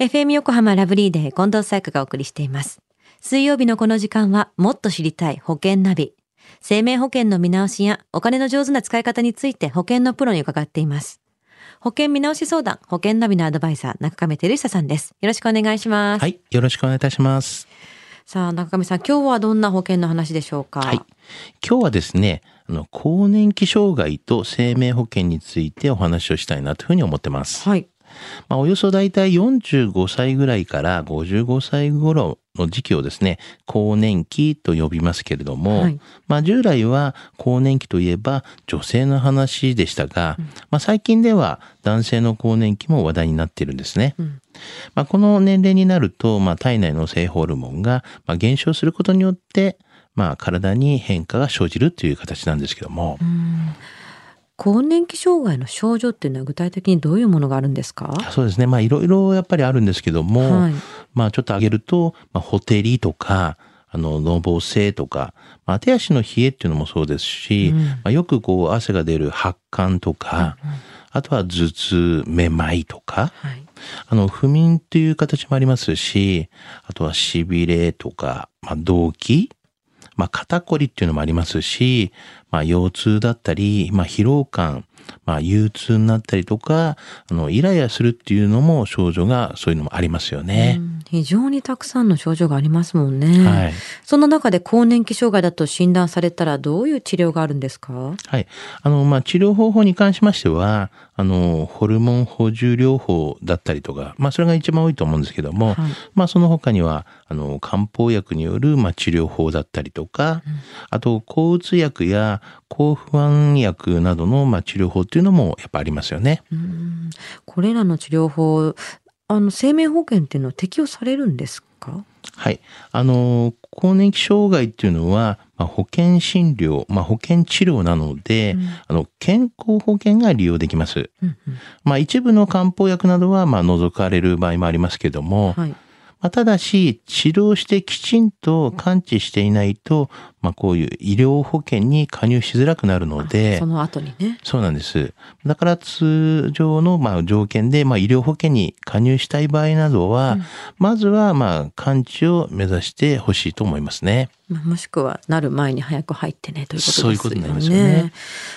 FM 横浜ラブリーデー近藤紗友香がお送りしています。水曜日のこの時間はもっと知りたい保険ナビ。生命保険の見直しやお金の上手な使い方について保険のプロに伺っています。保険見直し相談、保険ナビのアドバイザー、中亀照久さんです。よろしくお願いします。はい、よろしくお願いいたします。さあ、中亀さん、今日はどんな保険の話でしょうか？はい。今日はですね、あの、更年期障害と生命保険についてお話をしたいなというふうに思ってます。はい。まあ、およそだいたい45歳ぐらいから55歳頃の時期をですね、更年期と呼びますけれども、はい。まあ、従来は更年期といえば女性の話でしたが、まあ、最近では男性の更年期も話題になっているんですね。ん。まあ、この年齢になると、まあ、体内の性ホルモンがまあ減少することによって、まあ、体に変化が生じるという形なんですけども、更年期障害の症状っていうのは具体的にどういうものがあるんですか？そうですね。まあいろいろやっぱりあるんですけども、はいまあちょっと挙げると、まあ、ほてりとか、あの、のぼせとか、まあ、手足の冷えっていうのもそうですし、うんまあ、よくこう汗が出る発汗とか、あとは頭痛、めまいとか、はい。あの、不眠っていう形もありますし、あとは痺れとか、まあ、動悸、まあ、肩こりっていうのもありますし、まあ、腰痛だったり、まあ、疲労感、まあ、憂鬱になったりとか、あの、イライラするっていうのも症状が、そういうのもありますよねう。ん非常にたくさんの症状がありますもんね。はい。その中で更年期障害だと診断されたらどういう治療があるんですか？はい。あの、まあ、治療方法に関しましては、あの、ホルモン補充療法だったりとか、まあ、それが一番多いと思うんですけども、はい。まあ、その他には、あの、漢方薬による、まあ、治療法だったりとか、あと、抗うつ薬や抗不安薬などの、まあ、治療法っていうのも、やっぱありますよね。うん。これらの治療法、あの、生命保険っていうのは適用されるんですか？はい。あの、更年期障害っていうのは、まあ、保険診療、まあ、保険治療なので、あの、健康保険が利用できます。うんうんまあ、一部の漢方薬などは、まあ、除かれる場合もありますけども、はい。まあ、ただし、治療してきちんと完治していないと、まあ、こういう医療保険に加入しづらくなるのでそ、の後にね。そうなんです。だから通常のまあ条件で、まあ、医療保険に加入したい場合などは、まずはまあ完治を目指してほしいと思いますね。まあもしくはなる前に早く入ってねということですよね。そういうことになりますよね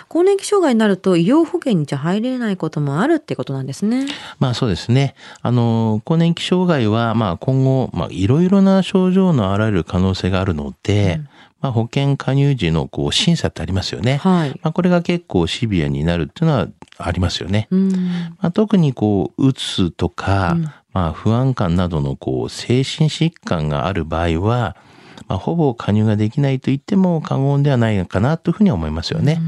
更年期障害になると医療保険にじゃ入れないこともあるってことなんですね。まあそうですね。あの、更年期障害は、まあ今後、まあいろいろな症状のあられる可能性があるので、まあ保険加入時のこう審査ってありますよね。はい。まあこれが結構シビアになるっていうのはありますよね。うん。まあ、特にこう、うつとか、うんまあ不安感などのこう、精神疾患がある場合は、まあほぼ加入ができないと言っても過言ではないのかなというふうに思いますよね。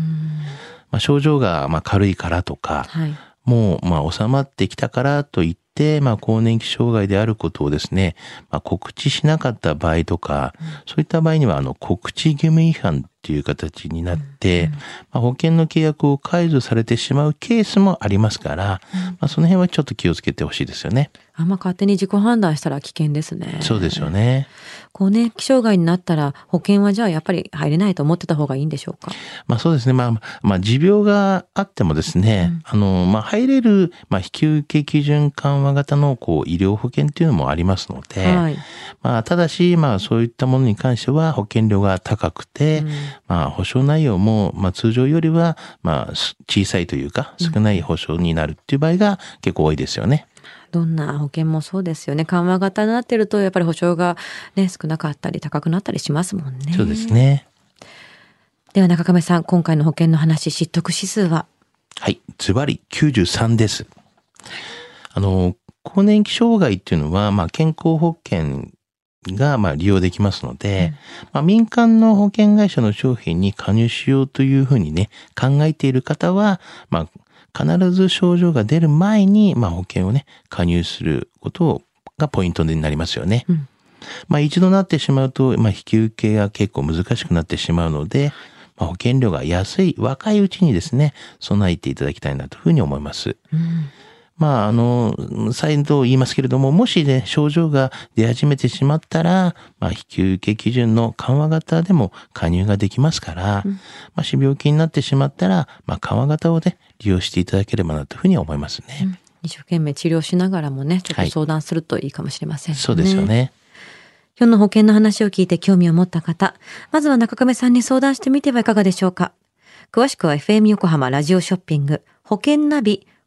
まあ症状がまあ軽いからとか、はい。もう、まあ、収まってきたからといって、まあ、更年期障害であることをですね、まあ、告知しなかった場合とか、そういった場合には、あの、告知義務違反っていう形になって、まあ、保険の契約を解除されてしまうケースもありますから、まあ、その辺はちょっと気をつけてほしいですよね。あんま勝手に自己判断したら危険ですね。そうですよね。更年期障害になったら保険はじゃあやっぱり入れないと思ってた方がいいんでしょうか？まあそうですね。まあ、まあ持病があってもですね、あの、まあ入れる、まあ引き受け基準緩和型のこう医療保険っていうのもありますので、はい。まあただし、まあそういったものに関しては保険料が高くて、まあ保証内容も、まあ通常よりは、まあす小さいというか少ない保証になるっていう場合が結構多いですよね。どんな保険もそうですよね。緩和型になってるとやっぱり保証がね少なかったり高くなったりしますもんね。そうですね。では中亀さん、今回の保険の話、知得指数は？はい。ズバリ93です。あの、更年期障害っていうのは、まあ、健康保険が、まあ、利用できますので、まあ、民間の保険会社の商品に加入しようというふうにね、考えている方は、まあ、必ず症状が出る前に、まあ、保険をね、加入することがポイントになりますよね。うんまあ、一度なってしまうと、まあ、引き受けが結構難しくなってしまうので、まあ、保険料が安い若いうちにですね、備えていただきたいなというふうに思います。うんまあ、あの、再度言いますけれども、もしね、症状が出始めてしまったら、まあ、引き受け基準の緩和型でも加入ができますから、まあ、死病気になってしまったら、まあ、緩和型をね、利用していただければなというふうに思いますね。一生懸命治療しながらもね、ちょっと相談するといいかもしれませんね。そうですよね。今日の保険の話を聞いて興味を持った方、まずは中亀さんに相談してみてはいかがでしょうか。詳しくは FM 横浜ラジオショッピング、保険ナビ、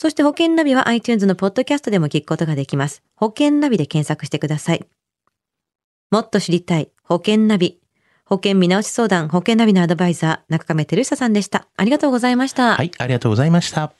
そして保険ナビは iTunes のポッドキャストでも聞くことができます。保険ナビで検索してください。もっと知りたい保険ナビ。保険見直し相談保険ナビのアドバイザー中亀照久さんでした。ありがとうございました。はい、ありがとうございました。